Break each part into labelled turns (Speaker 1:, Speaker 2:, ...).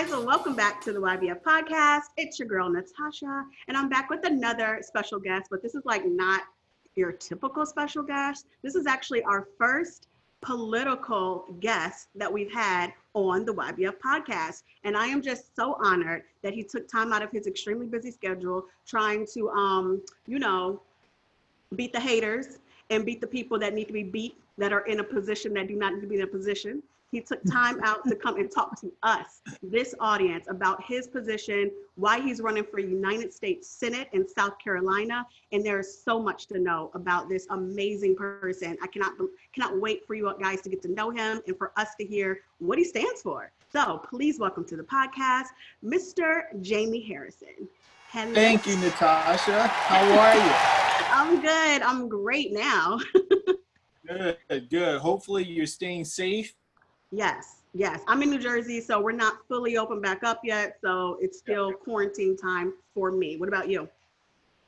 Speaker 1: guys, and welcome back to the YBF podcast. It's your girl Natasha, and I'm back with another special guest, but this is like not your typical special guest. This is actually our first political guest that we've had on the YBF podcast. And I am just so honored that he took time out of his extremely busy schedule trying to, um, you know, beat the haters and beat the people that need to be beat that are in a position that do not need to be in a position. He took time out to come and talk to us, this audience, about his position, why he's running for United States Senate in South Carolina, and there is so much to know about this amazing person. I cannot cannot wait for you guys to get to know him and for us to hear what he stands for. So please welcome to the podcast, Mr. Jaime Harrison.
Speaker 2: Hello. Thank you, Natasha. How are you?
Speaker 1: I'm good. I'm great now.
Speaker 2: good, good. Hopefully you're staying safe
Speaker 1: Yes, yes. I'm in New Jersey, so we're not fully open back up yet. So it's still quarantine time for me. What about you?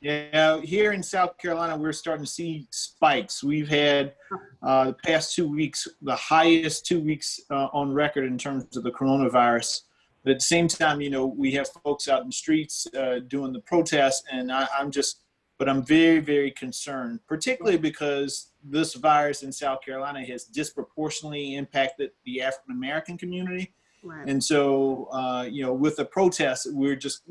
Speaker 2: Yeah, here in South Carolina, we're starting to see spikes. We've had uh, the past two weeks the highest two weeks uh, on record in terms of the coronavirus. But at the same time, you know, we have folks out in the streets uh, doing the protests, and I, I'm just, but I'm very, very concerned, particularly because this virus in South Carolina has disproportionately impacted the African American community. Right. And so, uh, you know, with the protests, we're just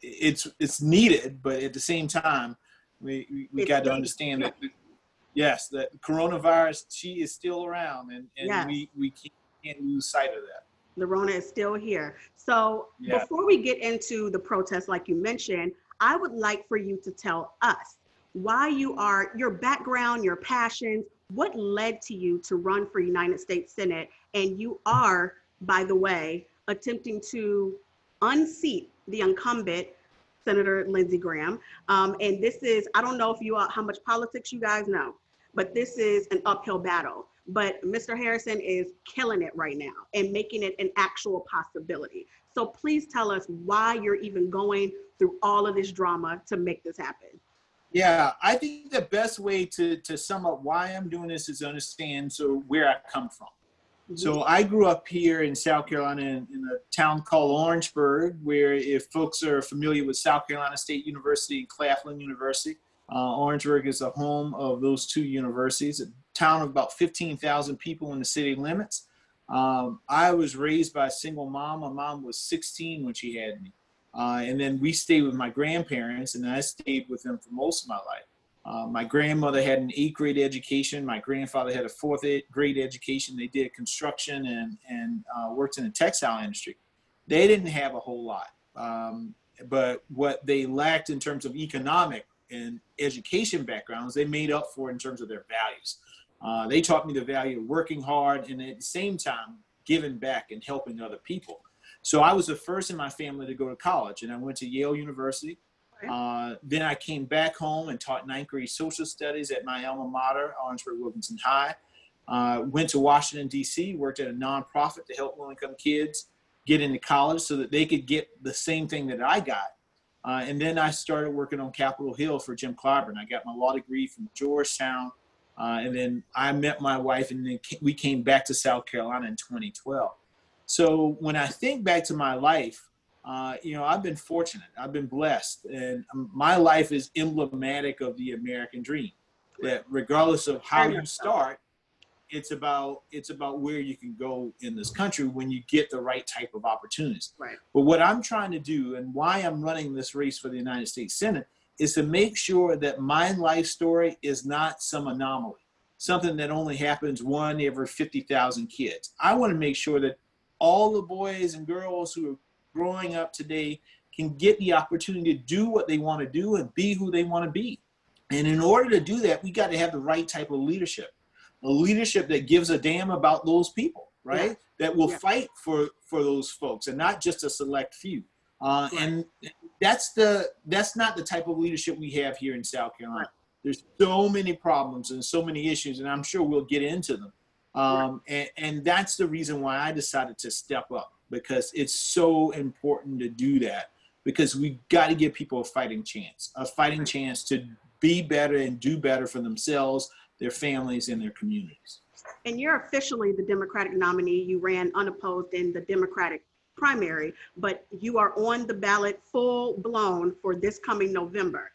Speaker 2: it's it's needed, but at the same time, we we, we got to understand that yes, that coronavirus she is still around, and and yes. we we can't, can't lose sight of that.
Speaker 1: The Rona is still here. So yeah. before we get into the protest, like you mentioned, I would like for you to tell us why you are, your background, your passions, what led to you to run for United States Senate. And you are, by the way, attempting to unseat the incumbent Senator Lindsey Graham. Um, and this is, I don't know if you are, how much politics you guys know, but this is an uphill battle. But Mr. Harrison is killing it right now and making it an actual possibility. So please tell us why you're even going through all of this drama to make this happen.
Speaker 2: Yeah, I think the best way to, to sum up why I'm doing this is understand so where I come from. Mm-hmm. So I grew up here in South Carolina in, in, a town called Orangeburg, where if folks are familiar with South Carolina State University and Claflin University, uh, Orangeburg is the home of those two universities. A town of about 15,000 people in the city limits. Um, I was raised by a single mom. My mom was 16 when she had me. Uh, and then we stayed with my grandparents, and I stayed with them for most of my life. Uh, my grandmother had an eighth grade education. My grandfather had a fourth grade education. They did construction and, and uh, worked in the textile industry. They didn't have a whole lot. Um, but what they lacked in terms of economic and education backgrounds, they made up for in terms of their values. Uh, they taught me the value of working hard and at the same time giving back and helping other people. So I was the first in my family to go to college, and I went to Yale University. Uh, then I came back home and taught ninth grade social studies at my alma mater, Orangeburg Wilkinson High. Uh, went to Washington, D.C., worked at a nonprofit to help low income kids get into college so that they could get the same thing that I got. Uh, and then I started working on Capitol Hill for Jim Clyburn. I got my law degree from Georgetown. Uh, and then I met my wife, and then we came back to South Carolina in 2012. So when I think back to my life, uh, you know, I've been fortunate, I've been blessed, and my life is emblematic of the American dream. That regardless of how you start, it's about it's about where you can go in this country when you get the right type of opportunities.
Speaker 1: Right.
Speaker 2: But what I'm trying to do, and why I'm running this race for the United States Senate, is to make sure that my life story is not some anomaly, something that only happens one every 50,000 kids. I want to make sure that all the boys and girls who are growing up today can get the opportunity to do what they want to do and be who they want to be. And in order to do that, we got to have the right type of leadership, a leadership that gives a damn about those people, right? Yeah. That will yeah. fight for for those folks and not just a select few. Uh, right. And that's the that's not the type of leadership we have here in South Carolina. Right. There's so many problems and so many issues, and I'm sure we'll get into them. Um, and, and that's the reason why I decided to step up because it's so important to do that. because we got to give people a fighting chance, a fighting chance to be better and do better for themselves, their families, and their communities.
Speaker 1: And you're officially the Democratic nominee. You ran unopposed in the Democratic primary, but you are on the ballot full blown for this coming November.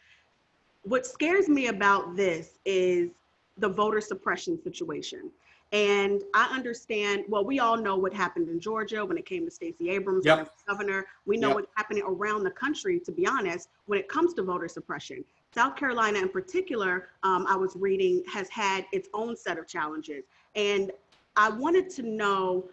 Speaker 1: What scares me about this is the voter suppression situation. And I understand, well, we all know what happened in Georgia when it came to Stacey Abrams,
Speaker 2: Yep.
Speaker 1: governor. We know
Speaker 2: Yep.
Speaker 1: what's happening around the country, to be honest, when it comes to voter suppression. South Carolina, in particular, um, I was reading, has had its own set of challenges. And I wanted to know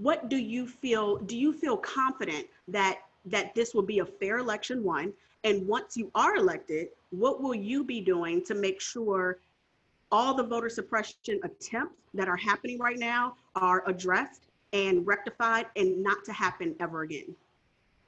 Speaker 1: what do you feel do you feel confident that that this will be a fair election one and once you are elected what will you be doing to make sure all the voter suppression attempts that are happening right now are addressed and rectified and not to happen ever again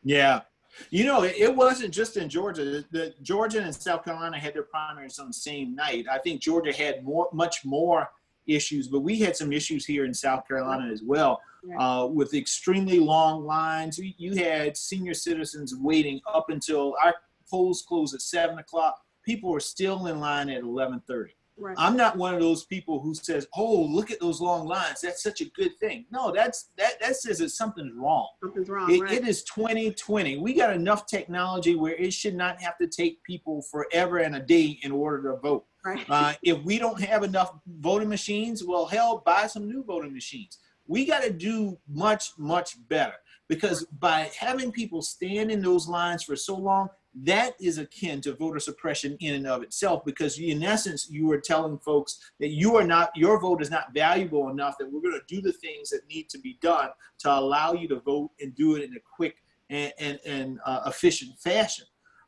Speaker 2: Yeah. You know, it, wasn't just in Georgia. The Georgia and South Carolina had their primaries on the same night. I think Georgia had more, much more issues, but we had some issues here in South Carolina as well, uh, with extremely long lines. You, you had senior citizens waiting up until our polls closed at seven o'clock. People were still in line at eleven thirty.
Speaker 1: right
Speaker 2: I'm not one of those people who says, "Oh, look at those long lines. That's such a good thing." No, that's that that says that something's wrong.
Speaker 1: something's wrong
Speaker 2: It,
Speaker 1: right
Speaker 2: it is 2020. We got enough technology where it should not have to take people forever and a day in order to vote.
Speaker 1: Right
Speaker 2: Uh, if we don't have enough voting machines, well, hell, buy some new voting machines. We got to do much, much better because by having people stand in those lines for so long, that is akin to voter suppression in and of itself. Because in essence, you are telling folks that you are not, your vote is not valuable enough that we're going to do the things that need to be done to allow you to vote and do it in a quick and, and, and uh, efficient fashion.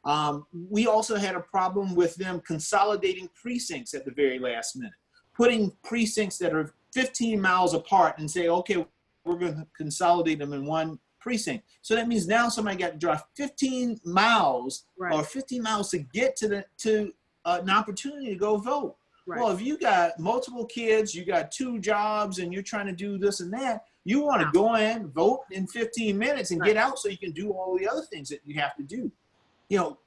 Speaker 2: Um, we also had a problem with them consolidating precincts at the very last minute, putting precincts that are 15 miles apart and say, okay, we're going to consolidate them in one precinct. So that means now somebody got to drive 15 miles
Speaker 1: right
Speaker 2: or 15 miles to get to the to uh, an opportunity to go vote.
Speaker 1: right
Speaker 2: Well, if you got multiple kids, you got two jobs, and you're trying to do this and that, you want to
Speaker 1: Wow.
Speaker 2: go in, vote in 15 minutes, and
Speaker 1: Right.
Speaker 2: get out so you can do all the other things that you have to do. You know,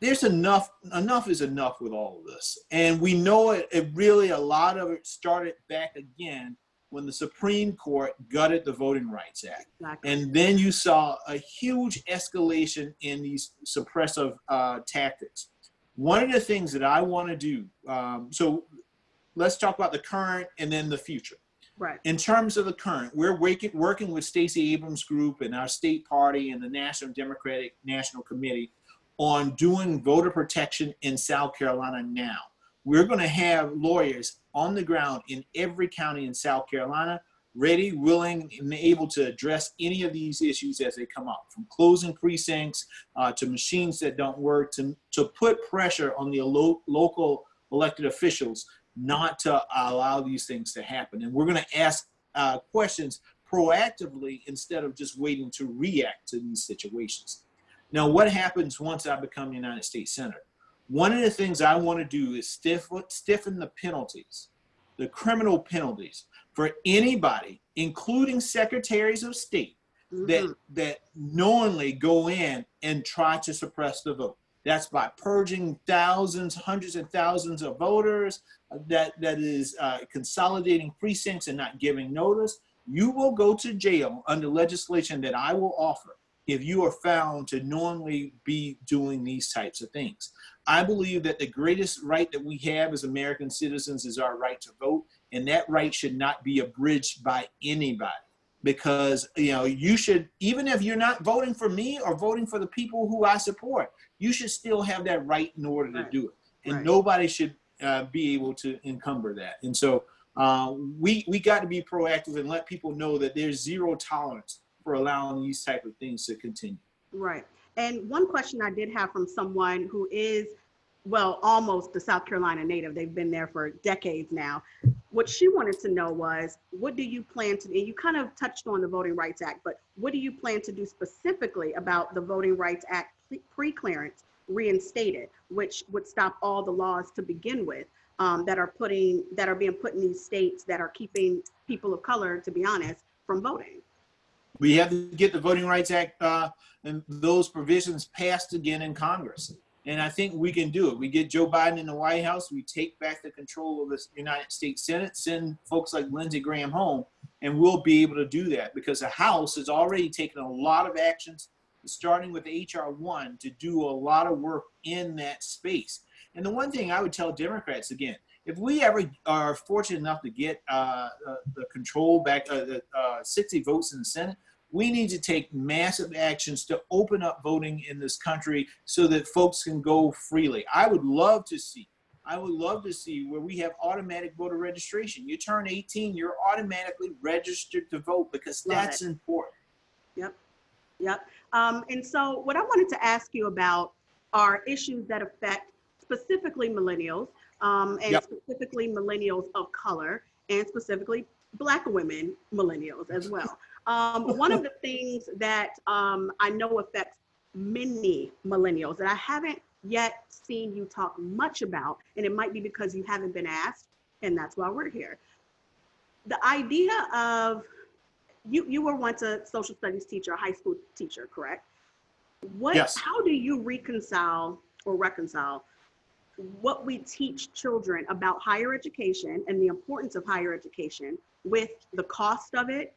Speaker 2: there's enough. Enough is enough with all of this, and we know it. It really a lot of it started back again when the Supreme Court gutted the Voting Rights Act.
Speaker 1: exactly.
Speaker 2: And then you saw a huge escalation in these suppressive uh, tactics. One of the things that I want to do, um, so let's talk about the current and then the future.
Speaker 1: Right
Speaker 2: In terms of the current, we're working, working with Stacey Abrams Group and our state party and the National Democratic National Committee on doing voter protection in South Carolina now. We're going to have lawyers on the ground in every county in South Carolina, ready, willing, and able to address any of these issues as they come up, from closing precincts uh, to machines that don't work, to, to put pressure on the lo- local elected officials not to allow these things to happen. And we're going to ask uh, questions proactively instead of just waiting to react to these situations. Now, what happens once I become United States Senator? One of the things I want to do is stiff, stiffen the penalties, the criminal penalties for anybody, including secretaries of state, that
Speaker 1: Mhm.
Speaker 2: that knowingly go in and try to suppress the vote. That's by purging thousands, hundreds of thousands of voters. uh, That that is uh, consolidating precincts and not giving notice. You will go to jail under legislation that I will offer if you are found to knowingly be doing these types of things. I believe that the greatest right that we have as American citizens is our right to vote, and that right should not be abridged by anybody because you know you should even if you're not voting for me or voting for the people who I support, you should still have that right in order to do it, and
Speaker 1: Right.
Speaker 2: nobody should uh, be able to encumber that. And so uh, we we got to be proactive and let people know that there's zero tolerance for allowing these type of things to continue.
Speaker 1: Right. And one question I did have from someone who is, well, almost a South Carolina native, they've been there for decades now. What she wanted to know was, what do you plan to, and you kind of touched on the Voting Rights Act, but what do you plan to do specifically about the Voting Rights Act pre-clearance reinstated, which would stop all the laws to begin with um, that are putting, that are being put in these states that are keeping people of color, to be honest, from voting?
Speaker 2: We have to get the Voting Rights Act uh, and those provisions passed again in Congress. And I think we can do it. We get Joe Biden in the White House, we take back the control of the United States Senate, send folks like Lindsey Graham home, and we'll be able to do that because the House has already taken a lot of actions, starting with HR 1, to do a lot of work in that space. And the one thing I would tell Democrats again, if we ever are fortunate enough to get uh, uh, the control back, uh, the uh, 60 votes in the Senate, we need to take massive actions to open up voting in this country so that folks can go freely. I would love to see, I would love to see where we have automatic voter registration. You turn 18, you're automatically registered to vote because
Speaker 1: Love
Speaker 2: that's
Speaker 1: it.
Speaker 2: important.
Speaker 1: Yep. Yep. Um, and so what I wanted to ask you about are issues that affect specifically millennials um, and
Speaker 2: Yep.
Speaker 1: specifically millennials of color and specifically black women millennials as well. Um, one of the things that um, I know affects many millennials that I haven't yet seen you talk much about, and it might be because you haven't been asked, and that's why we're here. The idea of you you were once a social studies teacher, a high school teacher, correct? What
Speaker 2: Yes.
Speaker 1: how do you reconcile or reconcile what we teach children about higher education and the importance of higher education with the cost of it,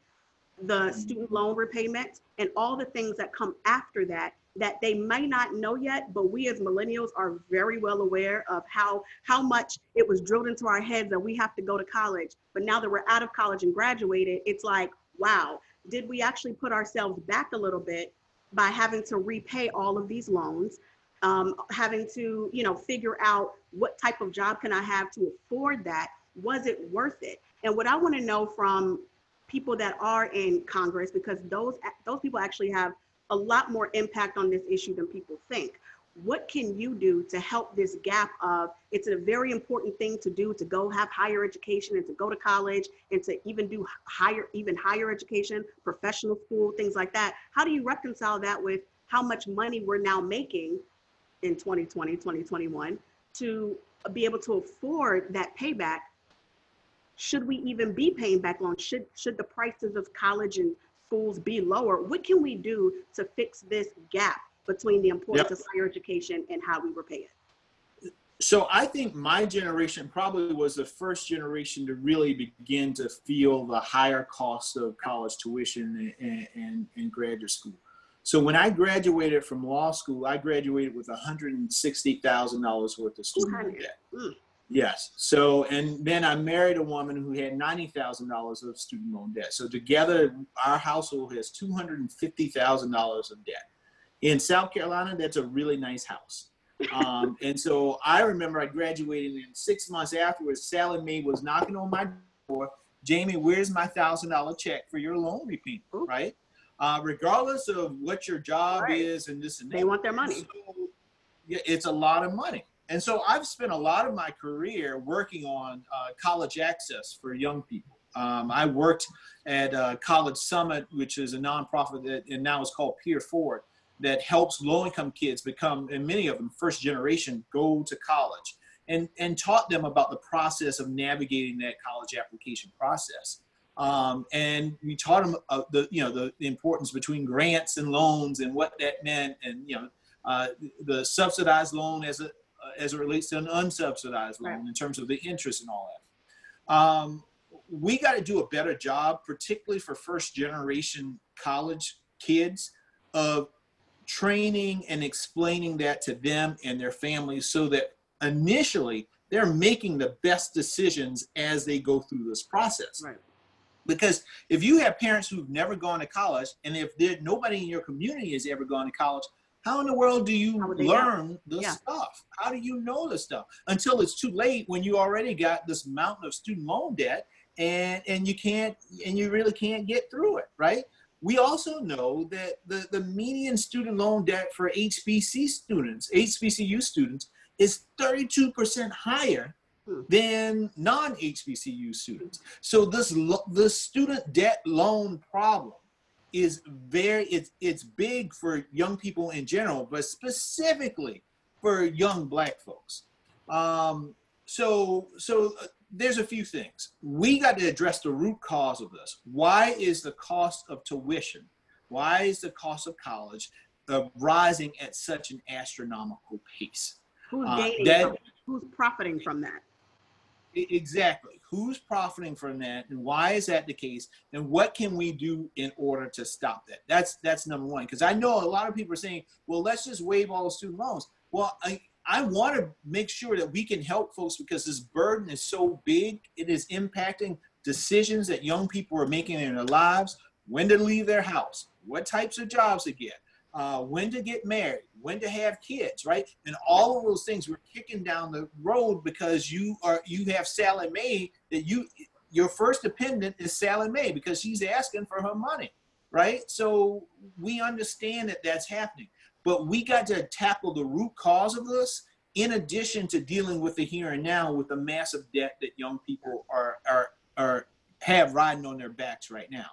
Speaker 1: the mm-hmm. student loan repayment, and all the things that come after that that they may not know yet, but we as millennials are very well aware of how how much it was drilled into our heads that we have to go to college. But now that we're out of college and graduated, it's like, wow, did we actually put ourselves back a little bit by having to repay all of these loans? um, having to, you know, figure out what type of job can I have to afford that? Was it worth it? And what I want to know from people that are in Congress, because those those people actually have a lot more impact on this issue than people think. What can you do to help this gap of it's a very important thing to do to go have higher education and to go to college and to even do higher even higher education, professional school, things like that. How do you reconcile that with how much money we're now making in 2020, 2021 to be able to afford that payback. Should we even be paying back loans? Should should the prices of college and schools be lower? What can we do to fix this gap between the importance
Speaker 2: Yep.
Speaker 1: of higher education and how we repay it?
Speaker 2: So I think my generation probably was the first generation to really begin to feel the higher cost of college tuition and, and, and graduate school. So when I graduated from law school, I graduated with $160,000 worth of student loan debt.
Speaker 1: Mm.
Speaker 2: Yes. So, and then I married a woman who had $90,000 of student loan debt. So together, our household has $250,000 of debt. In South Carolina, that's a really nice house. Um, and so I remember I graduated and six months afterwards, Sallie Mae was knocking on my door. Jaime, where's my thousand dollar check for your loan repayment? Right? Uh, regardless of what your job
Speaker 1: Right.
Speaker 2: is and this and that.
Speaker 1: They want their money.
Speaker 2: So, yeah, it's a lot of money. And so I've spent a lot of my career working on uh, college access for young people. Um, I worked at uh, College Summit, which is a nonprofit that and now is called Peer Forward, that helps low-income kids become, and many of them first generation, go to college, and and taught them about the process of navigating that college application process. Um, and we taught them uh, the you know the, the importance between grants and loans and what that meant, and you know uh, the subsidized loan as a uh, as it relates to an unsubsidized loan
Speaker 1: Right.
Speaker 2: in terms of the interest and all that. Um, we got to do a better job, particularly for first generation college kids, of training and explaining that to them and their families so that initially they're making the best decisions as they go through this process.
Speaker 1: Right.
Speaker 2: Because if you have parents who've never gone to college, and if there nobody in your community has ever gone to college, how in the world do you
Speaker 1: they know?
Speaker 2: learn the
Speaker 1: Yeah.
Speaker 2: stuff? How do you know the stuff until it's too late when you already got this mountain of student loan debt and and you can't and you really can't get through it, right? We also know that the, the median student loan debt for HBC students, HBCU students, is 32% higher
Speaker 1: Hmm.
Speaker 2: than non-HBCU students. So this lo- this student debt loan problem is very it's it's big for young people in general, but specifically for young black folks. Um, so so there's a few things. We got to address the root cause of this. Why is the cost of tuition, why is the cost of college uh, rising at such an astronomical pace?
Speaker 1: Who's
Speaker 2: Uh, that-?
Speaker 1: Who's profiting from that?
Speaker 2: Exactly. Who's profiting from that, and why is that the case? And what can we do in order to stop that? That's that's number one. Because I know a lot of people are saying, "Well, let's just waive all student loans." Well, I I want to make sure that we can help folks because this burden is so big. It is impacting decisions that young people are making in their lives. When to leave their house, what types of jobs to get, uh, when to get married, when to have kids, right? And all of those things we're kicking down the road because you are you have Sallie Mae that you your first dependent is Sallie Mae because she's asking for her money, right? So we understand that that's happening, but we got to tackle the root cause of this in addition to dealing with the here and now with the massive debt that young people are are are have riding on their backs right now.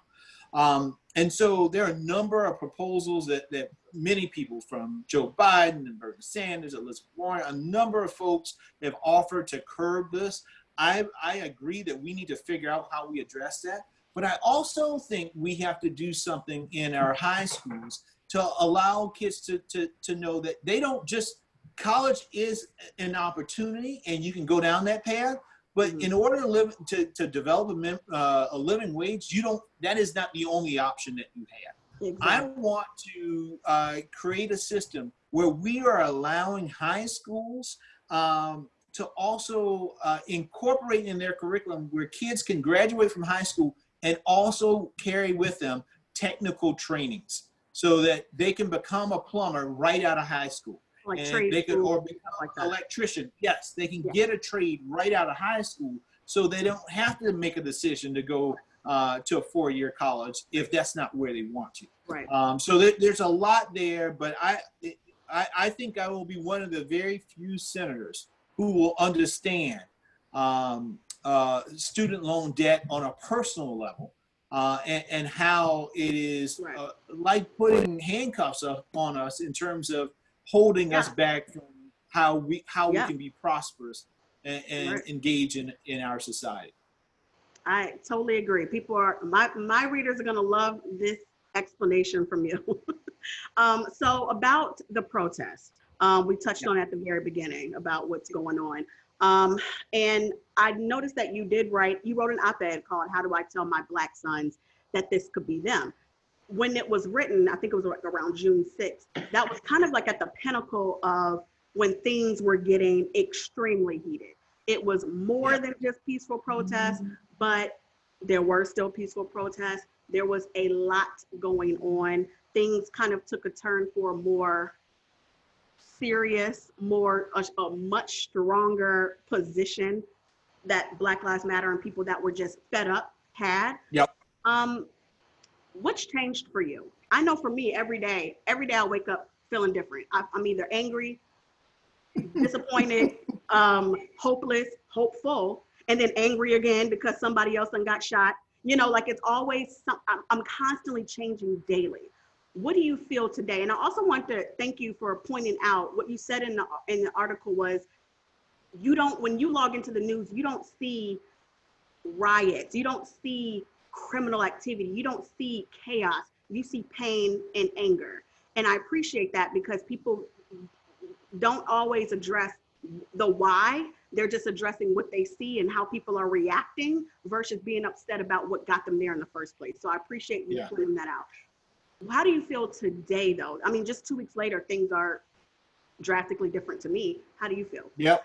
Speaker 2: Um, and so there are a number of proposals that, that many people from Joe Biden and Bernie Sanders, Elizabeth Warren, a number of folks have offered to curb this. I, I agree that we need to figure out how we address that. But I also think we have to do something in our high schools to allow kids to, to, to know that they don't just, college is an opportunity and you can go down that path. But
Speaker 1: Mhm.
Speaker 2: in order to live to, to develop a, mem- uh, a living wage, you don't. That is not the only option that you have. I want to uh, create a system where we are allowing high schools um, to also uh, incorporate in their curriculum where kids can graduate from high school and also carry with them technical trainings so that they can become a plumber right out of high school
Speaker 1: like
Speaker 2: and they could or become
Speaker 1: like
Speaker 2: an electrician. Yes, they can
Speaker 1: Yeah.
Speaker 2: get a trade right out of high school, so they don't have to make a decision to go uh, to a four-year college if that's not where they want to.
Speaker 1: Right.
Speaker 2: Um, so there, there's a lot there, but I, I I think I will be one of the very few senators who will understand um, uh, student loan debt on a personal level. Uh, and, and how it is
Speaker 1: Right.
Speaker 2: uh, like putting handcuffs on us in terms of holding us back from how we how
Speaker 1: Yeah.
Speaker 2: we can be prosperous and, and
Speaker 1: Right.
Speaker 2: engage in in our society.
Speaker 1: I totally agree. People are my my readers are gonna love this explanation from you. um, so about the protest, um, we touched on at the very beginning about what's going on. Um, and I noticed that you did write, you wrote an op-ed called "How Do I Tell My Black Sons That This Could Be Them." When it was written, I think it was like around June 6th. That was kind of like at the pinnacle of when things were getting extremely heated. It was more than just peaceful protests mm-hmm. but there were still peaceful protests. There was a lot going on. Things kind of took a turn for a more serious, more a, a much stronger position that Black Lives Matter and people that were just fed up had.
Speaker 2: Yep.
Speaker 1: Um, what's changed for you? I know for me, every day, every day I wake up feeling different. I, I'm either angry, disappointed, um, hopeless, hopeful, and then angry again because somebody else done got shot. You know, like it's always some, I'm, I'm constantly changing daily. What do you feel today? And I also want to thank you for pointing out what you said in the in the article was you don't when you log into the news, you don't see riots, you don't see criminal activity, you don't see chaos, you see pain and anger. And I appreciate that because people don't always address the why. They're just addressing what they see and how people are reacting versus being upset about what got them there in the first place. So I appreciate you
Speaker 2: Yeah.
Speaker 1: pointing that out. How do you feel today, though? I mean, just two weeks later, things are drastically different to me. How do you feel?
Speaker 2: Yep.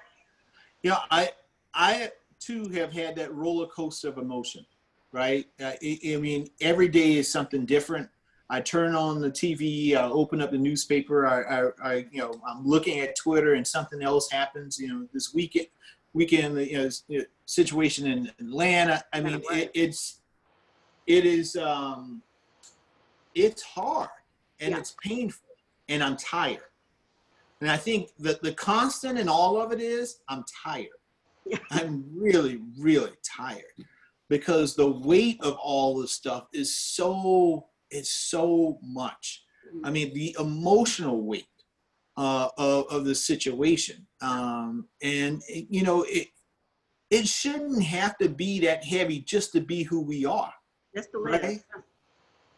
Speaker 2: Yeah, I I too have had that roller coaster of emotion, right? Uh, I, I mean, every day is something different. I turn on the TV, I open up the newspaper, I, I, I you know, I'm looking at Twitter, and something else happens. You know, this weekend, weekend, you know, you know, situation in Atlanta. I mean, it, it's it is um, it's hard and
Speaker 1: Yeah.
Speaker 2: it's painful, and I'm tired. And I think that the constant in all of it is I'm tired. I'm really, really tired because the weight of all this stuff is so it's so much. I mean, the emotional weight uh, of, of the situation, um, and you know, it it shouldn't have to be that heavy just to be who we are,
Speaker 1: Just to live.
Speaker 2: Right.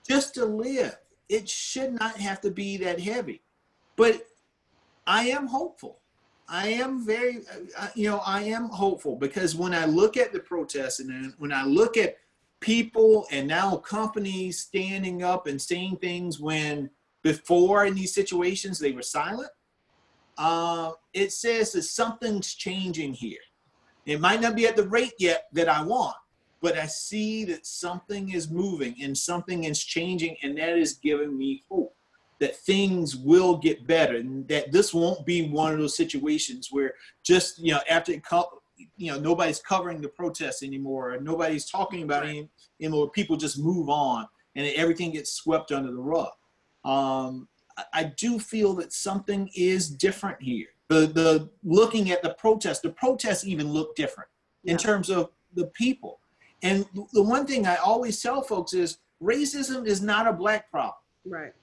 Speaker 2: just to live. It should not have to be that heavy. But I am hopeful. I am very, uh, you know, I am hopeful because when I look at the protests and when I look at people and now companies standing up and saying things when before in these situations they were silent, uh, it says that something's changing here. It might not be at the rate yet that I want, but I see that something is moving and something is changing, and that is giving me hope that things will get better and that this won't be one of those situations where just you know after it you know nobody's covering the protests anymore and nobody's talking about it anymore people just move on and everything gets swept under the rug. Um, I, I do feel that something is different here. The the looking at the protests the protests even look different in terms of the people. And the one thing i always tell folks is racism is not a black problem.
Speaker 1: Right.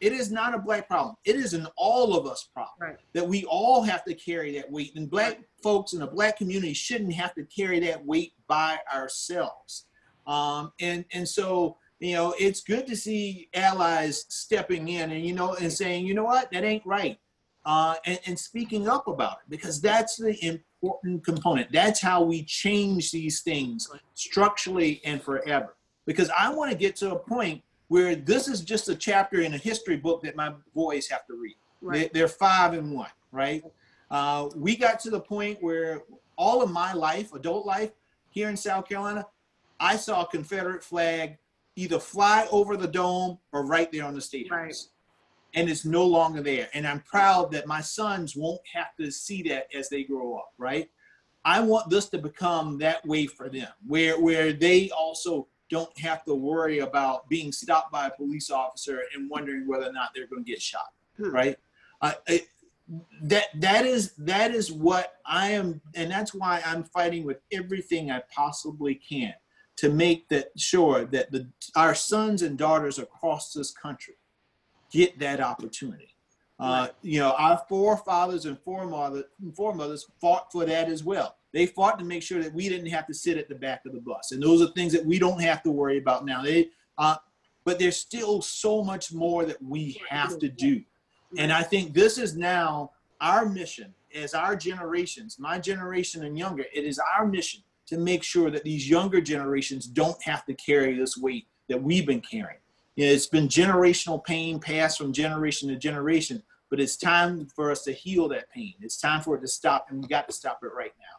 Speaker 2: It is not a black problem. It is an all of us problem
Speaker 1: Right.
Speaker 2: that we all have to carry that weight. And black folks in the black community shouldn't have to carry that weight by ourselves. Um, and and so you know it's good to see allies stepping in and you know and saying you know what that ain't right uh, and, and speaking up about it because that's the important component. That's how we change these things structurally and forever. Because I want to get to a point where this is just a chapter in a history book that my boys have to read.
Speaker 1: Right.
Speaker 2: They, are five and one, right? Uh, we got to the point where all of my life, adult life, here in South Carolina, I saw a Confederate flag either fly over the dome or right there on the state
Speaker 1: Right.
Speaker 2: And it's no longer there. And I'm proud that my sons won't have to see that as they grow up, right? I want this to become that way for them, where where they also don't have to worry about being stopped by a police officer and wondering whether or not they're going to get shot,
Speaker 1: Hmm.
Speaker 2: right? Uh, it, that that is that is what I am, and that's why I'm fighting with everything I possibly can to make that sure that the our sons and daughters across this country get that opportunity. Uh, you know, our forefathers and foremother, foremothers fought for that as well. They fought to make sure that we didn't have to sit at the back of the bus, and those are things that we don't have to worry about now. They, uh, but there's still so much more that we have to do, and I think this is now our mission as our generations, my generation and younger. It is our mission to make sure that these younger generations don't have to carry this weight that we've been carrying. You know, it's been generational pain passed from generation to generation, but it's time for us to heal that pain. It's time for it to stop, and we got to stop it right now.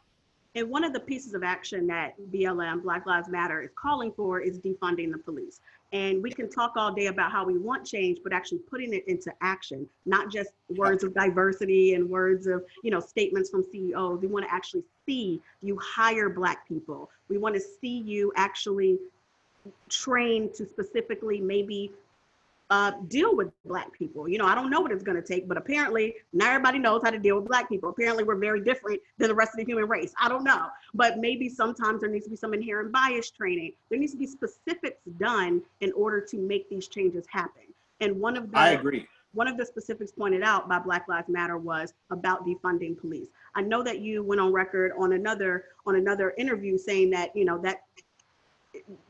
Speaker 1: And one of the pieces of action that BLM, Black Lives Matter, is calling for is defunding the police. And we can talk all day about how we want change, but actually putting it into action, not just words of diversity and words of, you know, statements from CEOs. We want to actually see you hire Black people. We want to see you actually train to specifically maybe uh, deal with black people. You know, I don't know what it's going to take, but apparently not everybody knows how to deal with black people. Apparently we're very different than the rest of the human race. I don't know, but maybe sometimes there needs to be some inherent bias training. There needs to be specifics done in order to make these changes happen. And one of the
Speaker 2: I agree.
Speaker 1: one of the specifics pointed out by Black Lives Matter was about defunding police. I know that you went on record on another on another interview saying that you know that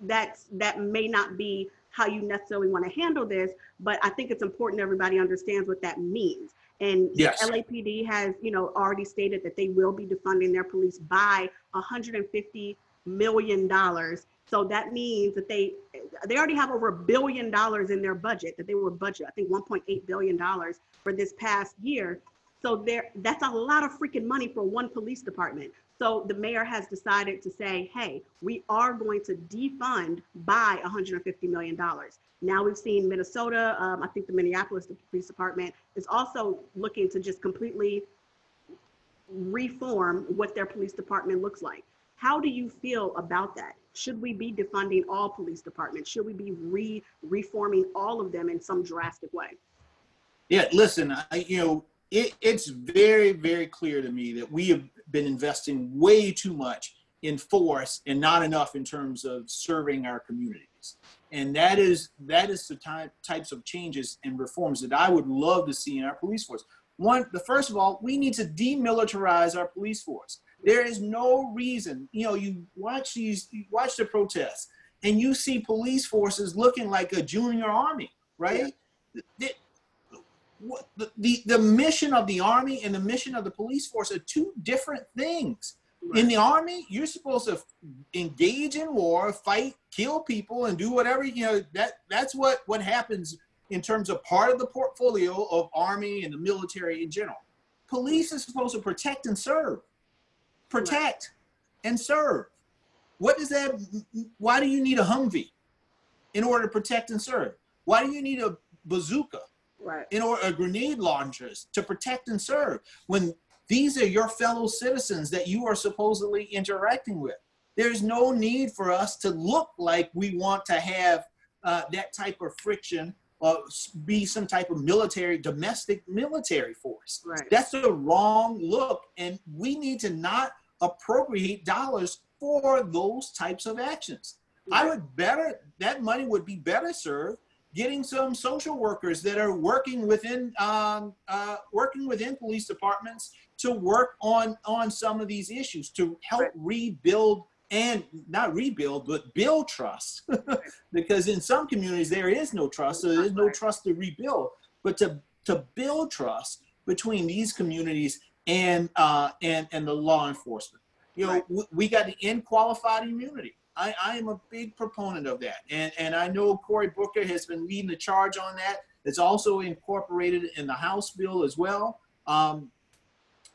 Speaker 1: that's that may not be how you necessarily want to handle this, but I think it's important everybody understands what that means. And
Speaker 2: Yes.
Speaker 1: LAPD has, you know, already stated that they will be defunding their police by 150 million dollars. So that means that they they already have over a billion dollars in their budget that they were budget, I think 1.8 billion dollars for this past year. So there that's a lot of freaking money for one police department. So the mayor has decided to say, hey, we are going to defund by 150 million dollars. Now we've seen Minnesota, um, I think the Minneapolis Police Department is also looking to just completely reform what their police department looks like. How do you feel about that? Should we be defunding all police departments? Should we be re reforming all of them in some drastic way?
Speaker 2: Yeah, listen, I, you know, it, it's very, very clear to me that we have been investing way too much in force and not enough in terms of serving our communities. And that is that is the ty- types of changes and reforms that I would love to see in our police force. One, the first of all, we need to demilitarize our police force. There is no reason. You know, you watch these, you watch the protests, and you see police forces looking like a junior army, right? What- the, the, the mission of the army and the mission of the police force are two different things. In the army, you're supposed to engage in war, fight, kill people, and do whatever you know. That that's what what happens in terms of part of the portfolio of army and the military in general. Police is supposed to protect and serve, protect and serve. What does that? Why do you need a Humvee in order to protect and serve? Why do you need a bazooka
Speaker 1: Right.
Speaker 2: in order uh, grenade launchers to protect and serve when these are your fellow citizens that you are supposedly interacting with there's no need for us to look like we want to have uh, that type of friction or be some type of military domestic military force
Speaker 1: Right.
Speaker 2: that's the wrong look and we need to not appropriate dollars for those types of actions i would better that money would be better served getting some social workers that are working within um, uh, working within police departments to work on on some of these issues to help
Speaker 1: Right.
Speaker 2: rebuild and not rebuild but build trust. Because in some communities there is no trust so there's no trust to rebuild. But to to build trust between these communities and uh, and and the law enforcement. You know
Speaker 1: Right.
Speaker 2: we, we got the end qualified immunity I, I am a big proponent of that. And, and I know Cory Booker has been leading the charge on that. It's also incorporated in the House bill as well. Um,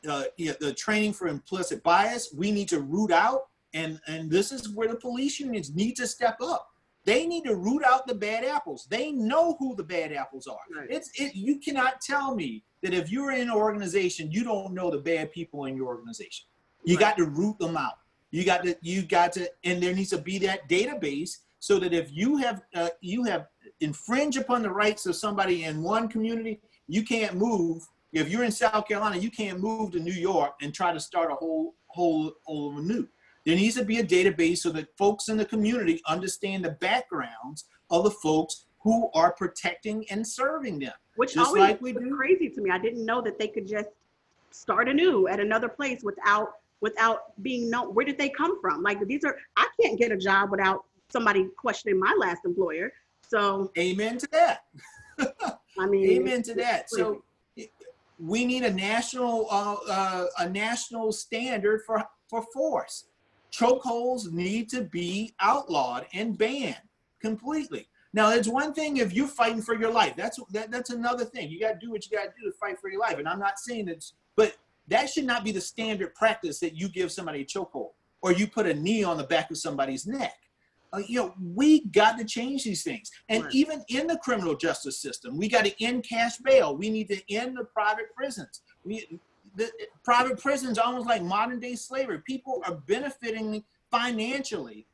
Speaker 2: uh, yeah, the training for implicit bias, we need to root out. And, and this is where the police unions need to step up. They need to root out the bad apples. They know who the bad apples are.
Speaker 1: Right.
Speaker 2: It's it, you cannot tell me that if you're in an organization, you don't know the bad people in your organization. You
Speaker 1: Right.
Speaker 2: got to root them out. You got to you got to, and there needs to be that database so that if you have uh, you have infringe upon the rights of somebody in one community, you can't move. If you're in South Carolina, you can't move to New York and try to start a whole whole whole new. There needs to be a database so that folks in the community understand the backgrounds of the folks who are protecting and serving them.
Speaker 1: Which
Speaker 2: Just
Speaker 1: always
Speaker 2: like
Speaker 1: was
Speaker 2: do.
Speaker 1: crazy to me. I didn't know that they could just start anew at another place without without being known. Where did they come from? Like these are I can't get a job without somebody questioning my last employer. So
Speaker 2: Amen to that.
Speaker 1: I mean,
Speaker 2: Amen to that. So we need a national uh, uh, a national standard for for force. Chokeholds need to be outlawed and banned completely. Now, it's one thing if you're fighting for your life. That's that, that's another thing. You got to do what you got to do to fight for your life. And I'm not saying that, but that should not be the standard practice that you give somebody a chokehold or you put a knee on the back of somebody's neck. Uh, you know, we got to change these things. And
Speaker 1: Right.
Speaker 2: even in the criminal justice system, we got to end cash bail. We need to end the private prisons. We, the private prisons are almost like modern day slavery. People are benefiting financially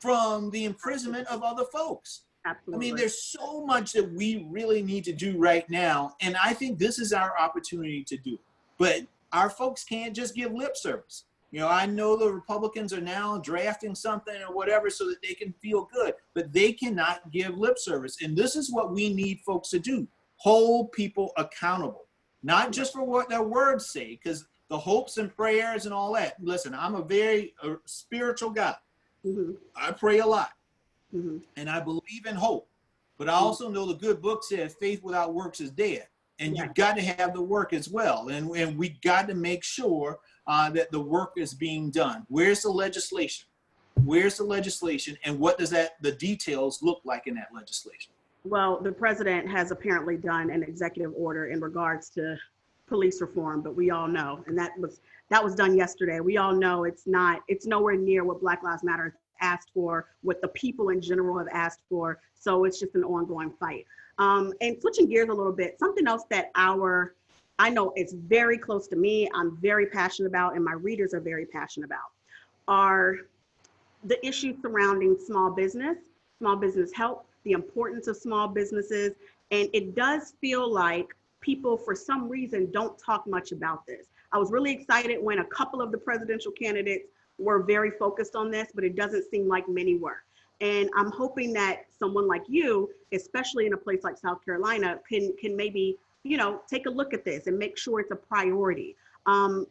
Speaker 2: from the imprisonment of other folks.
Speaker 1: Absolutely.
Speaker 2: I mean, there's so much that we really need to do right now, and I think this is our opportunity to do. it. But our folks can't just give lip service. You know, I know the Republicans are now drafting something or whatever so that they can feel good, but they cannot give lip service. And this is what we need folks to do: hold people accountable, not just for what their words say, because the hopes and prayers and all that. Listen, I'm a very uh, spiritual guy.
Speaker 1: Mhm,
Speaker 2: I pray a lot
Speaker 1: mhm.
Speaker 2: and I believe in hope. But I also know the good book says faith without works is dead. And
Speaker 1: Yeah.
Speaker 2: you've got to have the work as well. And, and we got to make sure uh, that the work is being done. Where's the legislation? Where's the legislation? And what does that the details look like in that legislation?
Speaker 1: Well, the president has apparently done an executive order in regards to police reform, but we all know, and that was that was done yesterday. We all know it's not, it's nowhere near what Black Lives Matter asked for, what the people in general have asked for. So it's just an ongoing fight. Um, and switching gears a little bit, something else that our I know it's very close to me. I'm very passionate about, and my readers are very passionate about, are the issues surrounding small business, small business help, the importance of small businesses. And it does feel like people, for some reason, don't talk much about this. I was really excited when a couple of the presidential candidates were very focused on this, but it doesn't seem like many were. And I'm hoping that someone like you, especially in a place like South Carolina, can can maybe you know take a look at this and make sure it's a priority. Um,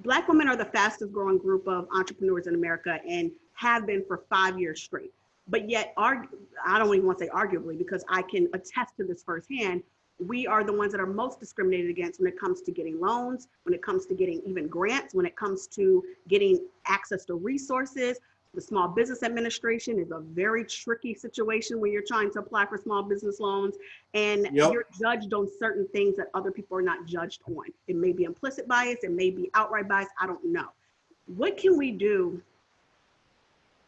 Speaker 1: Black women are the fastest growing group of entrepreneurs in America and have been for five years straight. But yet, arg- I don't even want to say arguably because I can attest to this firsthand. We are the ones that are most discriminated against when it comes to getting loans, when it comes to getting even grants, when it comes to getting access to resources. The Small Business Administration is a very tricky situation when you're trying to apply for small business loans and
Speaker 2: Yep.
Speaker 1: you're judged on certain things that other people are not judged on. It may be implicit bias, it may be outright bias, I don't know. What can we do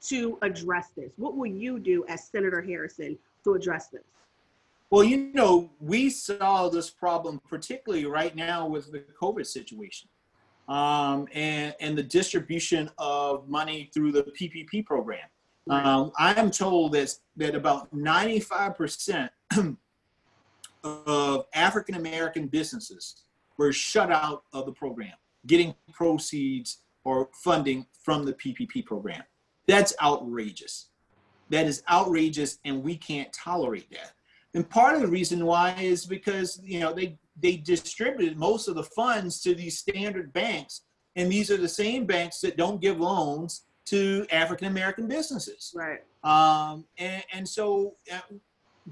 Speaker 1: to address this? What will you do as Senator Harrison to address this?
Speaker 2: Well, you know, we saw this problem particularly right now with the COVID situation um, and, and the distribution of money through the PPP program. Um, I am told that, that about 95% of African American businesses were shut out of the program, getting proceeds or funding from the PPP program. That's outrageous. That is outrageous, and we can't tolerate that. And part of the reason why is because you know they they distributed most of the funds to these standard banks, and these are the same banks that don't give loans to African American businesses.
Speaker 1: Right.
Speaker 2: Um, and, and so uh,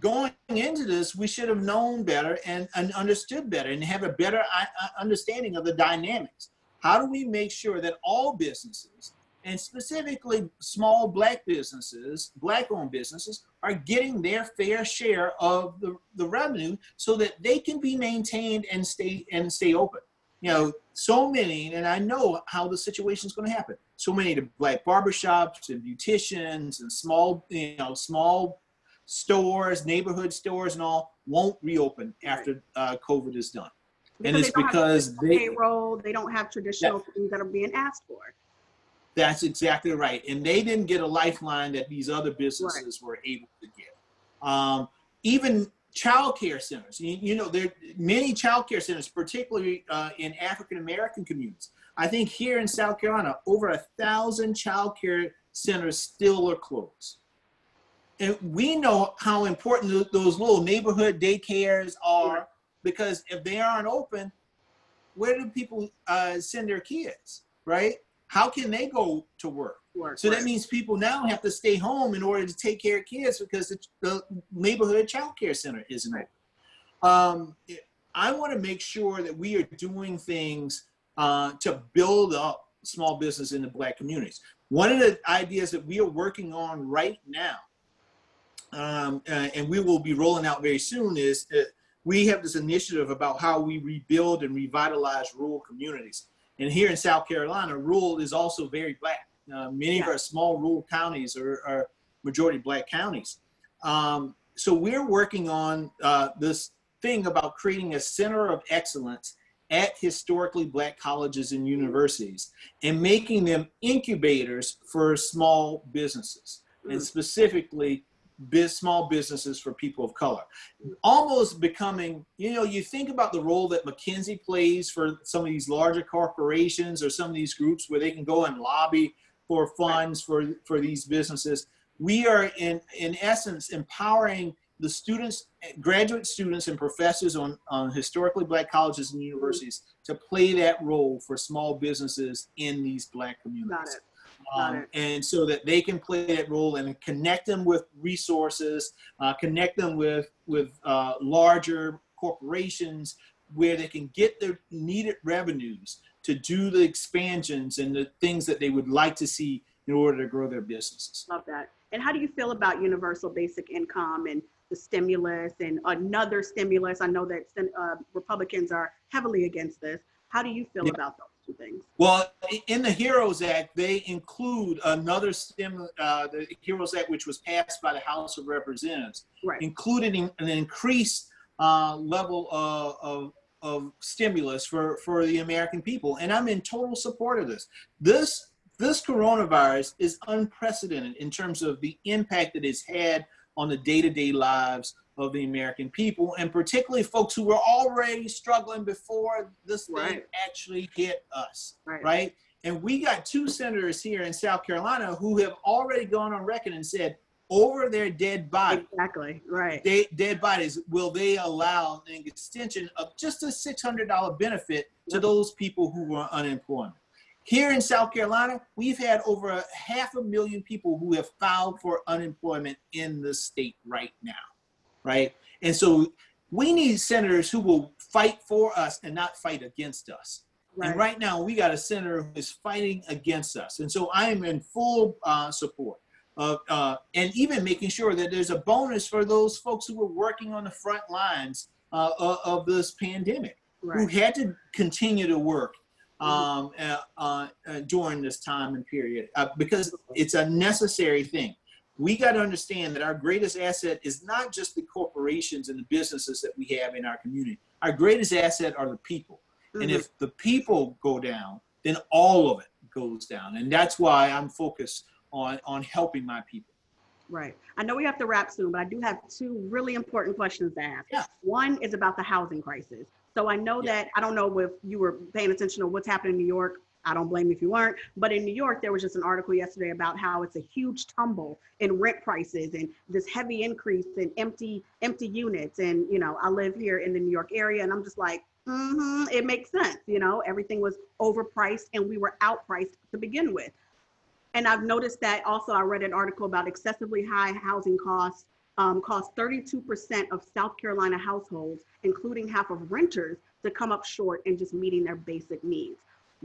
Speaker 2: going into this, we should have known better and, and understood better and have a better I- I- understanding of the dynamics. How do we make sure that all businesses, and specifically small black businesses, black owned businesses, are getting their fair share of the, the revenue so that they can be maintained and stay and stay open? You know, so many, and I know how the situation is going to happen. So many of the black barbershops and beauticians and small, you know, small stores, neighborhood stores, and all won't reopen after uh, COVID is done. And it's
Speaker 1: they don't have
Speaker 2: because they-
Speaker 1: payroll, they don't have traditional things that are being asked for.
Speaker 2: That's exactly right. And they didn't get a lifeline that these other businesses were able to get. Um, even childcare centers, you, you know, there are many childcare centers, particularly uh, in African American communities. I think here in South Carolina, over a thousand childcare centers still are closed. And we know how important th- those little neighborhood daycares are
Speaker 1: Right.
Speaker 2: because if they aren't open, where do people uh, send their kids, right? How can they go to work?
Speaker 1: Work,
Speaker 2: So that means people now have to stay home in order to take care of kids because the, the neighborhood child care center isn't
Speaker 1: Right.
Speaker 2: open. Um, I want to make sure that we are doing things uh, to build up small business in the black communities. One of the ideas that we are working on right now, um, uh, and we will be rolling out very soon, is that we have this initiative about how we rebuild and revitalize rural communities. And here in South Carolina, rural is also very black. Uh, many of our small rural counties are, are majority black counties. Um, so we're working on uh, this thing about creating a center of excellence at historically black colleges and universities and making them incubators for small businesses and
Speaker 1: Mm.
Speaker 2: specifically biz, small businesses for people of color. Almost becoming you know you think about the role that McKinsey plays for some of these larger corporations or some of these groups where they can go and lobby for funds for for these businesses. We are in in essence empowering the students graduate students and professors on, on historically black colleges and universities to play that role for small businesses in these black communities um, and so that they can play that role and connect them with resources, uh, connect them with with uh, larger corporations where they can get their needed revenues to do the expansions and the things that they would like to see in order to grow their businesses.
Speaker 1: Love that. And how do you feel about universal basic income and the stimulus and another stimulus? I know that uh, Republicans are heavily against this. How do you feel
Speaker 2: Yeah.
Speaker 1: about those things?
Speaker 2: Well, in the HEROES Act, they include another stim, uh, the HEROES Act, which was passed by the House of Representatives,
Speaker 1: Right.
Speaker 2: including an increased uh, level of, of, of stimulus for, for the American people. And I'm in total support of this. This this coronavirus is unprecedented in terms of the impact that it's had on the day-to-day lives of the American people, and particularly folks who were already struggling before this thing
Speaker 1: Right.
Speaker 2: actually hit us
Speaker 1: Right.
Speaker 2: right? And we got two senators here in South Carolina who have already gone on record and said, over their dead body,
Speaker 1: Exactly. Right.
Speaker 2: they, dead bodies, will they allow an extension of just a $600 benefit to those people who were unemployed? Here in South Carolina, we've had over a half a million people who have filed for unemployment in the state right now, right? And so we need senators who will fight for us and not fight against us. Right. And right now, we got a senator who is fighting against us. And so I am in full uh, support of, uh, and even making sure that there's a bonus for those folks who were working on the front lines uh, of this pandemic, right. who had to continue to work mm-hmm. um, uh, uh, uh, during this time and period, because it's a necessary thing. We got to understand that our greatest asset is not just the corporations and the businesses that we have in our community. Our greatest asset are the people. Mm-hmm. And if the people go down, then all of it goes down. And that's why I'm focused on on helping my people.
Speaker 1: Right. I know we have to wrap soon, but I do have two really important questions to ask. Yeah. One is about the housing crisis. So I know yeah. that I don't know if you were paying attention to what's happening in New York. I don't blame if you weren't. But in New York, there was just an article yesterday about how it's a huge tumble in rent prices and this heavy increase in empty empty units. And you know, I live here in the New York area, and I'm just like, mm-hmm, it makes sense. You know, everything was overpriced, and we were outpriced to begin with. And I've noticed that also I read an article about excessively high housing costs um, cost 32% of South Carolina households, including half of renters, to come up short in just meeting their basic needs.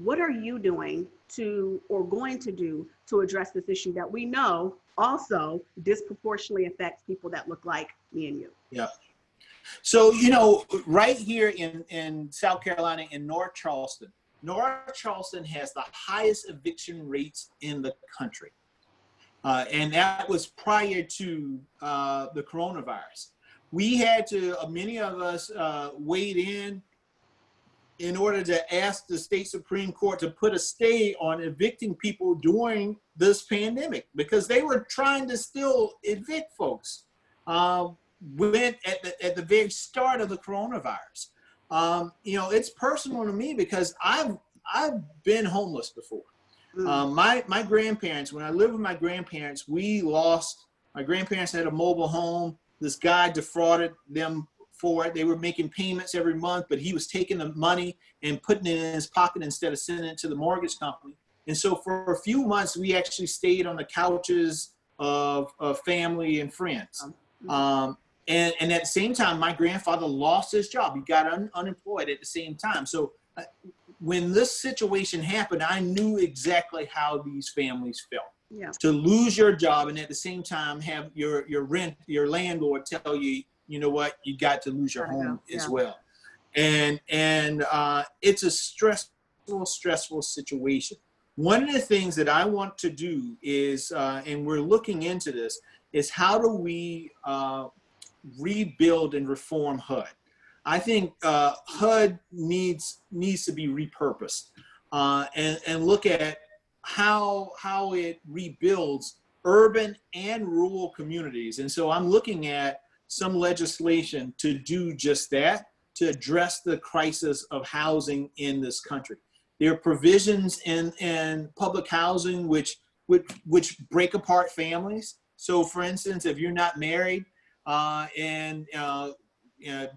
Speaker 1: What are you doing to or going to do to address this issue that we know also disproportionately affects people that look like me and you?
Speaker 2: Yeah. So, you know, right here in, in South Carolina, in North Charleston, North Charleston has the highest eviction rates in the country. Uh, and that was prior to uh, the coronavirus. We had to, uh, many of us uh, weighed in in order to ask the state Supreme Court to put a stay on evicting people during this pandemic because they were trying to still evict folks uh, when at the, at the very start of the coronavirus. Um, you know, it's personal to me because I've I've been homeless before. Mm. Um, my my grandparents, when I lived with my grandparents, we lost. My grandparents had a mobile home. This guy defrauded them for it. They were making payments every month, but he was taking the money and putting it in his pocket instead of sending it to the mortgage company. And so for a few months, we actually stayed on the couches of, of family and friends. Um, um and, and at the same time, my grandfather lost his job. He got un, unemployed at the same time. So uh, when this situation happened, I knew exactly how these families felt.
Speaker 1: Yeah.
Speaker 2: To lose your job and at the same time have your your rent, your landlord tell you, you know what, you got to lose your home yeah. as well. And and uh, it's a stressful, stressful situation. One of the things that I want to do is, uh, and we're looking into this, is how do we uh, rebuild and reform HUD. I think uh, HUD needs needs to be repurposed uh, and and look at how how it rebuilds urban and rural communities. And so I'm looking at some legislation to do just that to address the crisis of housing in this country. There are provisions in in public housing which which which break apart families. So, for instance, if you're not married uh, and uh,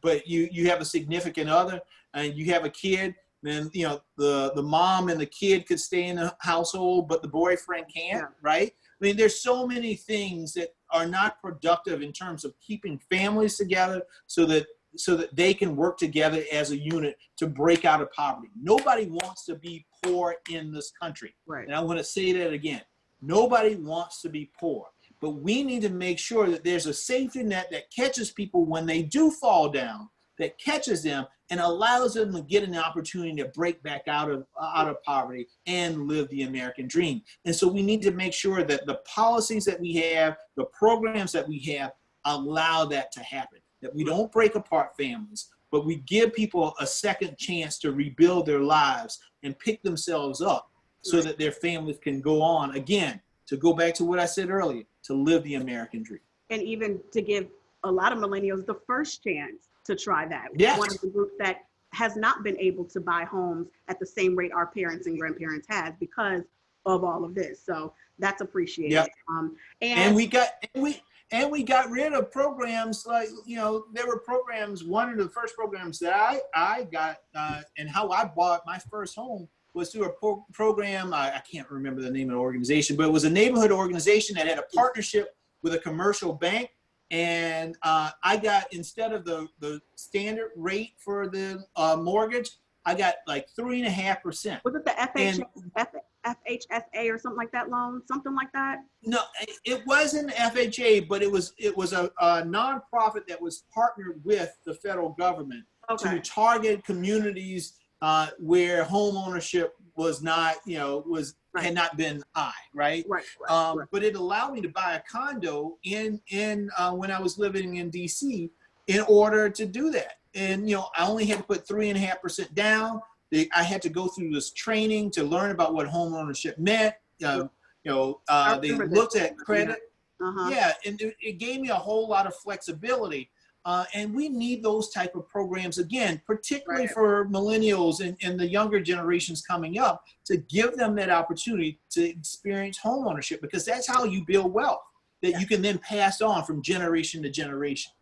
Speaker 2: but you you have a significant other and you have a kid, then you know the the mom and the kid could stay in the household, but the boyfriend can't, yeah. right? I mean, there's so many things that are not productive in terms of keeping families together, so that so that they can work together as a unit to break out of poverty. Nobody wants to be poor in this country.
Speaker 1: Right.
Speaker 2: And I want to say that again. Nobody wants to be poor but we need to make sure that there's a safety net that catches people when they do fall down, that catches them and allows them to get an opportunity to break back out of out of poverty and live the American dream. And so we need to make sure that the policies that we have, the programs that we have, allow that to happen. That we don't break apart families, but we give people a second chance to rebuild their lives and pick themselves up so that their families can go on again. To go back to what I said earlier, to live the American dream.
Speaker 1: And even to give a lot of millennials the first chance to try that.
Speaker 2: Yes.
Speaker 1: One of the groups that has not been able to buy homes at the same rate our parents and grandparents had because of all of this. So that's appreciated.
Speaker 2: Yep. Um, and, and we got and we and we got rid of programs like you know there were programs. One of the first programs that I I got uh, and how I bought my first home was through a pro- program. I, I can't remember the name of the organization, but it was a neighborhood organization that had a partnership with a commercial bank. And uh, I got instead of the the standard rate for the uh, mortgage, I got like three and a half percent.
Speaker 1: Was it the FH,
Speaker 2: And
Speaker 1: FHSA or something like that loan? Something like that?
Speaker 2: no, it wasn't FHA, but it was it was a, a nonprofit that was partnered with the federal government
Speaker 1: Okay.
Speaker 2: to target communities uh, where home ownership was not, you know, was
Speaker 1: Right.
Speaker 2: had not been high, right?
Speaker 1: Right, right,
Speaker 2: Um,
Speaker 1: right.
Speaker 2: But it allowed me to buy a condo in in uh, when I was living in DC in order to do that. And you know, I only had to put three and a half percent down. They, I had to go through this training to learn about what home ownership meant. Uh, you know, uh, they looked at credit.
Speaker 1: Uh-huh.
Speaker 2: Yeah, and it, it gave me a whole lot of flexibility. Uh, and we need those type of programs again, particularly
Speaker 1: Right.
Speaker 2: for millennials and, and the younger generations coming up, to give them that opportunity to experience home ownership because that's how you build wealth that
Speaker 1: Yeah.
Speaker 2: you can then pass on from generation to generation.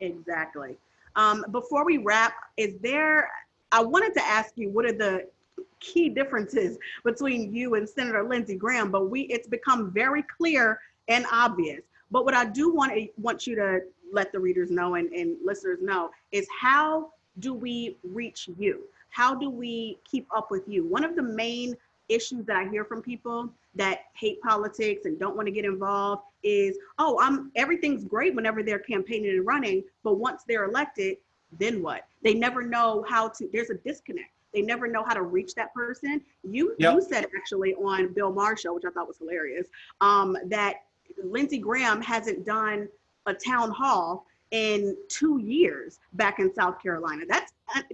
Speaker 1: Exactly. Um, before we wrap, is there, I wanted to ask you, what are the key differences between you and Senator Lindsey Graham? But we, it's become very clear and obvious. But what I do want, want you to let the readers know and, and listeners know is how do we reach you? How do we keep up with you? One of the main issues that I hear from people that hate politics and don't want to get involved is, oh, I'm everything's great whenever they're campaigning and running, but once they're elected, then what? They never know how to. There's a disconnect. They never know how to reach that person. You
Speaker 2: Yep.
Speaker 1: you said actually on Bill Maher show, which I thought was hilarious, um, that Lindsey Graham hasn't done a town hall in two years back in South Carolina. That's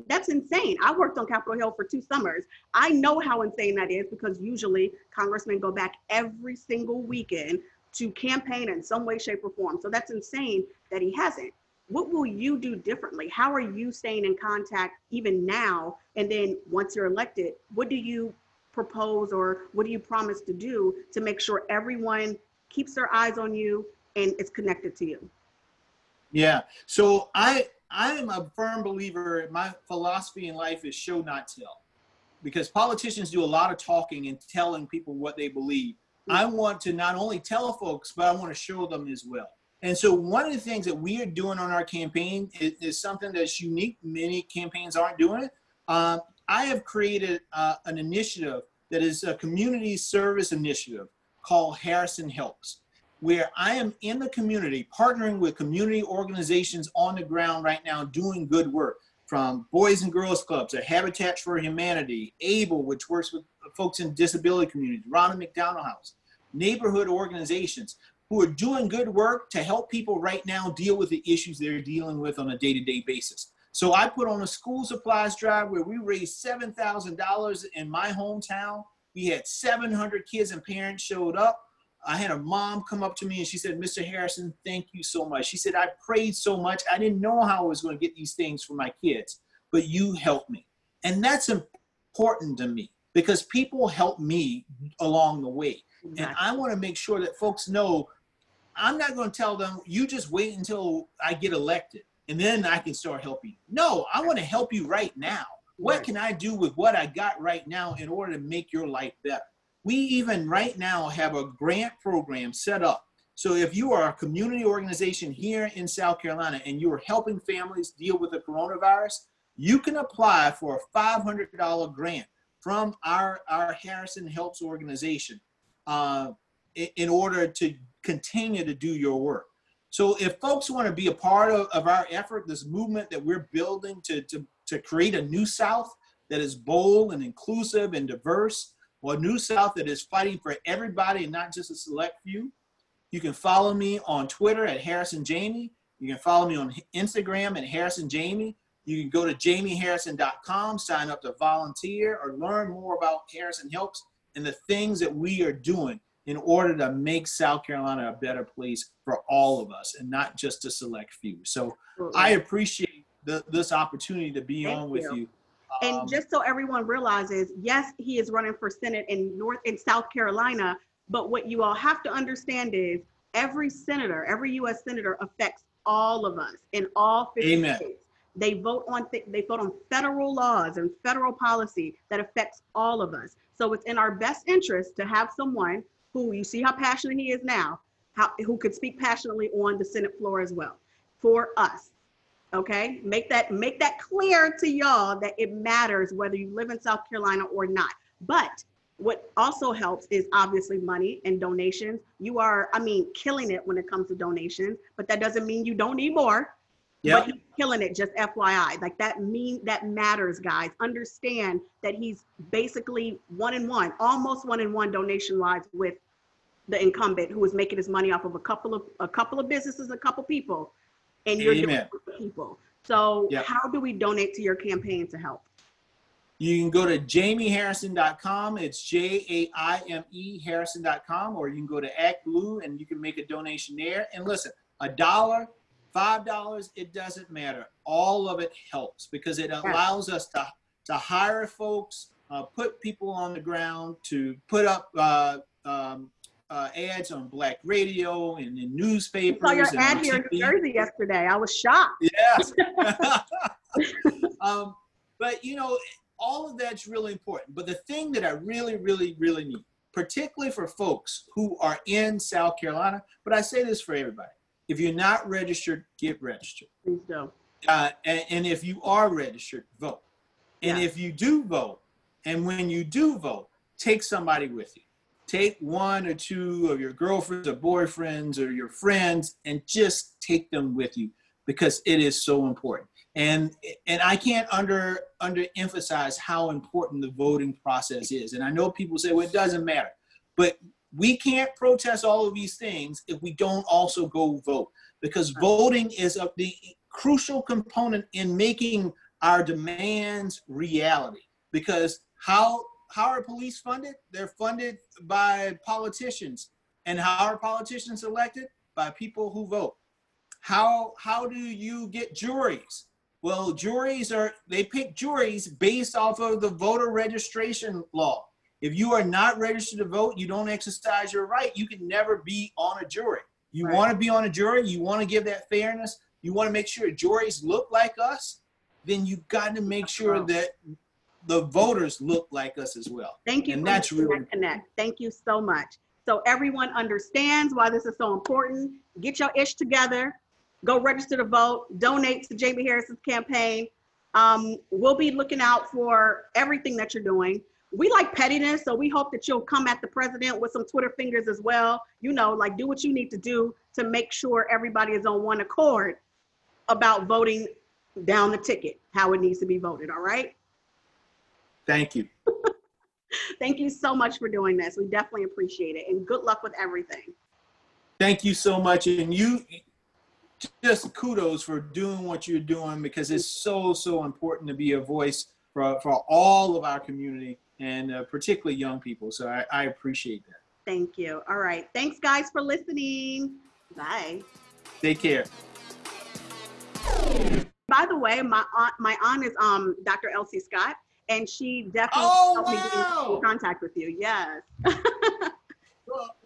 Speaker 1: that's insane. I worked on Capitol Hill for two summers. I know how insane that is because usually congressmen go back every single weekend to campaign in some way, shape, or form. So that's insane that he hasn't. What will you do differently? How are you staying in contact even now? And then once you're elected, what do you propose or what do you promise to do to make sure everyone keeps their eyes on you and it's connected to you?
Speaker 2: Yeah. So I I am a firm believer. My philosophy in life is show not tell, because politicians do a lot of talking and telling people what they believe. I want to not only tell folks, but I want to show them as well. And so one of the things that we are doing on our campaign is, is something that's unique. Many campaigns aren't doing it. Um, I have created uh, an initiative that is a community service initiative called Harrison Helps where I am in the community, partnering with community organizations on the ground right now, doing good work from Boys and Girls Clubs to Habitat for Humanity, ABLE, which works with folks in disability communities, Ronald McDonald House, neighborhood organizations who are doing good work to help people right now deal with the issues they're dealing with on a day-to-day basis. So I put on a school supplies drive where we raised $7,000 in my hometown. We had 700 kids and parents showed up. I had a mom come up to me and she said, Mr. Harrison, thank you so much. She said, I prayed so much. I didn't know how I was going to get these things for my kids, but you helped me. And that's important to me because people help me mm-hmm. along the way. And I want to make sure that folks know I'm not going to tell them, you just wait until I get elected and then I can start helping. No, I want to help you right now. What
Speaker 1: Right.
Speaker 2: can I do with what I got right now in order to make your life better? We even right now have a grant program set up. So if you are a community organization here in South Carolina and you are helping families deal with the coronavirus, you can apply for a $500 grant from our, our Harrison Helps organization uh, in, order to continue to do your work. So if folks want to be a part of, of our effort, this movement that we're building to, to, to create a new South that is bold and inclusive and diverse, or a new South that is fighting for everybody and not just a select few, you can follow me on Twitter at Harrison Jaime. You can follow me on Instagram at Harrison Jaime. You can go to jaimeharrison.com, sign up to volunteer, or learn more about Harrison Helps and the things that we are doing in order to make South Carolina a better place for all of us and not just a select few. So I appreciate the, this opportunity to be
Speaker 1: Thank
Speaker 2: on with
Speaker 1: you.
Speaker 2: you.
Speaker 1: And
Speaker 2: Um,
Speaker 1: just so everyone realizes, yes, he is running for Senate in North in South Carolina, but what you all have to understand is every senator, every US senator affects all of us in all 50
Speaker 2: Amen.
Speaker 1: states. They vote on th- they vote on federal laws and federal policy that affects all of us. So it's in our best interest to have someone who you see how passionate he is now, how, who could speak passionately on the Senate floor as well for us. Okay, make that make that clear to y'all that it matters whether you live in South Carolina or not. But what also helps is obviously money and donations. You are, I mean, killing it when it comes to donations, but that doesn't mean you don't need more.
Speaker 2: Yeah.
Speaker 1: But he's killing it, just FYI. Like that mean that matters, guys. Understand that he's basically one in one, almost one in one donation wise with the incumbent who is making his money off of a couple of a couple of businesses, a couple people, and you're doing
Speaker 2: Amen.
Speaker 1: it people. So
Speaker 2: Yep.
Speaker 1: how do we donate to your campaign to help?
Speaker 2: You can go to jaimeharrison.com. It's J A I M E Harrison.com, or you can go to Act Blue and you can make a donation there. And listen, a dollar, five dollars, it doesn't matter. All of it helps because it allows us to, to hire folks, uh, put people on the ground, to put up uh, um, uh, ads on black radio and in
Speaker 1: I
Speaker 2: newspapers.
Speaker 1: saw your
Speaker 2: and
Speaker 1: ad here in. New Jersey yesterday. I was shocked.
Speaker 2: Yes. um, but you know, all of that's really important. But the thing that I really, really, really need, particularly for folks who are in South Carolina, but I say this for everybody: if you're not registered, get registered.
Speaker 1: Please do.
Speaker 2: Uh, and, and if you are registered, vote. And
Speaker 1: Yeah.
Speaker 2: if you do vote, and when you do vote, take somebody with you. Take one or two of your girlfriends or boyfriends or your friends and just take them with you because it is so important. And and I can't under underemphasize how important the voting process is. And I know people say, well, it doesn't matter. But we can't protest all of these things if we don't also go vote because voting is a, the crucial component in making our demands reality because how how are police funded? They're funded by politicians. And how are politicians elected? By people who vote. How how do you get juries? Well juries are they pick juries based off of the voter registration law. If you are not registered to vote you don't exercise your right you can never be on a jury. You
Speaker 1: Right.
Speaker 2: want to be on a jury you want to give that fairness you want to make sure juries look like us then you've got to make sure that the voters look like us as well
Speaker 1: Thank you
Speaker 2: And
Speaker 1: for
Speaker 2: that's really
Speaker 1: connect. Thank you so much. So everyone understands why this is so important. Get your ish together. Go register to vote. Donate to Jaime Harris's campaign. Um, we'll be looking out for everything that you're doing. We like pettiness, so we hope that you'll come at the president with some Twitter fingers as well. You know, like do what you need to do to make sure everybody is on one accord about voting down the ticket, how it needs to be voted. All right.
Speaker 2: Thank you
Speaker 1: Thank you so much for doing this. We definitely appreciate it. And good luck with everything.
Speaker 2: thank you so much and you just kudos for doing what you're doing because it's so so important to be a voice for, for all of our community and uh, particularly young people so I, I appreciate that
Speaker 1: Thank you. All right. Thanks, guys, for listening. Bye.
Speaker 2: take care
Speaker 1: By the way, my aunt, my aunt is um Dr. Elsie Scott, and she definitely
Speaker 2: Oh,
Speaker 1: helped me get in contact with you. Yes.
Speaker 2: well,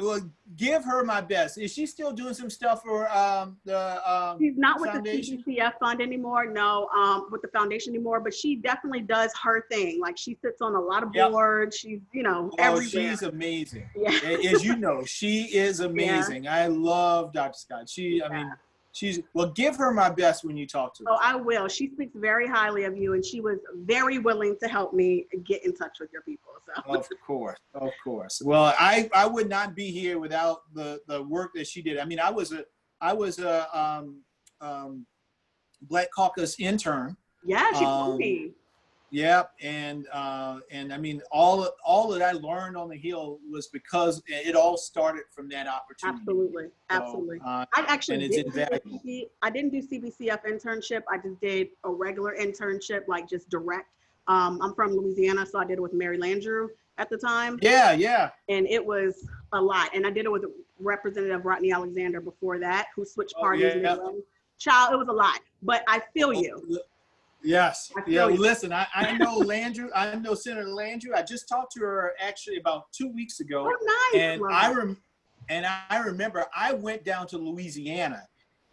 Speaker 2: well give her my best is she still doing some stuff for um, the um,
Speaker 1: She's not with
Speaker 2: Foundation?
Speaker 1: the CBCF fund anymore. No, um, with the foundation anymore. But she definitely does her thing. Like she sits on a lot of
Speaker 2: Yep.
Speaker 1: boards. She's you know
Speaker 2: Oh,
Speaker 1: everywhere.
Speaker 2: she's amazing.
Speaker 1: yeah.
Speaker 2: As you know, she is amazing. I love Dr. Scott. She, I mean, she's, well, give her my best when you talk to her.
Speaker 1: Oh, I will. She speaks very highly of you, and she was very willing to help me get in touch with your people. So
Speaker 2: Of course, of course. Well, I, I would not be here without the, the work that she did. I mean, I was a, I was a um, um, Black Caucus intern.
Speaker 1: yeah, she
Speaker 2: Um,
Speaker 1: told me.
Speaker 2: Yep, and uh, and I mean, all all that I learned on the Hill was because it all started from that opportunity.
Speaker 1: Absolutely,
Speaker 2: So,
Speaker 1: absolutely.
Speaker 2: uh,
Speaker 1: I actually didn't do a
Speaker 2: invaluable.
Speaker 1: CB I didn't do CBCF internship. I just did a regular internship, like just direct. Um, I'm from Louisiana, so I did it with Mary Landrieu at the time,
Speaker 2: yeah, yeah.
Speaker 1: and it was a lot. And I did it with Representative Rodney Alexander before that, who switched parties.
Speaker 2: Oh,
Speaker 1: parties.
Speaker 2: yeah.
Speaker 1: Child, it was a lot, but I feel you.
Speaker 2: Yes. Yeah.
Speaker 1: you.
Speaker 2: Listen, I, I know Landrieu. I know Senator Landrieu. I just talked to her actually about two weeks ago,
Speaker 1: Oh, nice.
Speaker 2: and
Speaker 1: Love
Speaker 2: I rem- and I remember I went down to Louisiana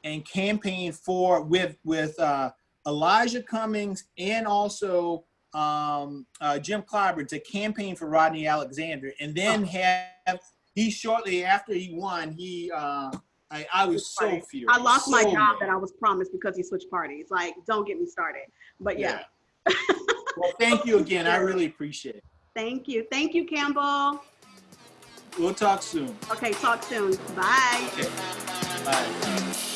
Speaker 2: and campaigned for with with uh, Elijah Cummings and also um, uh, Jim Clyburn to campaign for Rodney Alexander, and then have he shortly after he won, he uh, I, I was so furious.
Speaker 1: I lost my job
Speaker 2: mad.
Speaker 1: that I was promised because he switched parties. Like, don't get me started. But yeah,
Speaker 2: well, thank you again. I really appreciate it.
Speaker 1: thank you. Thank you, Campbell.
Speaker 2: We'll talk soon.
Speaker 1: Okay, talk soon. Bye.
Speaker 2: Okay. Bye.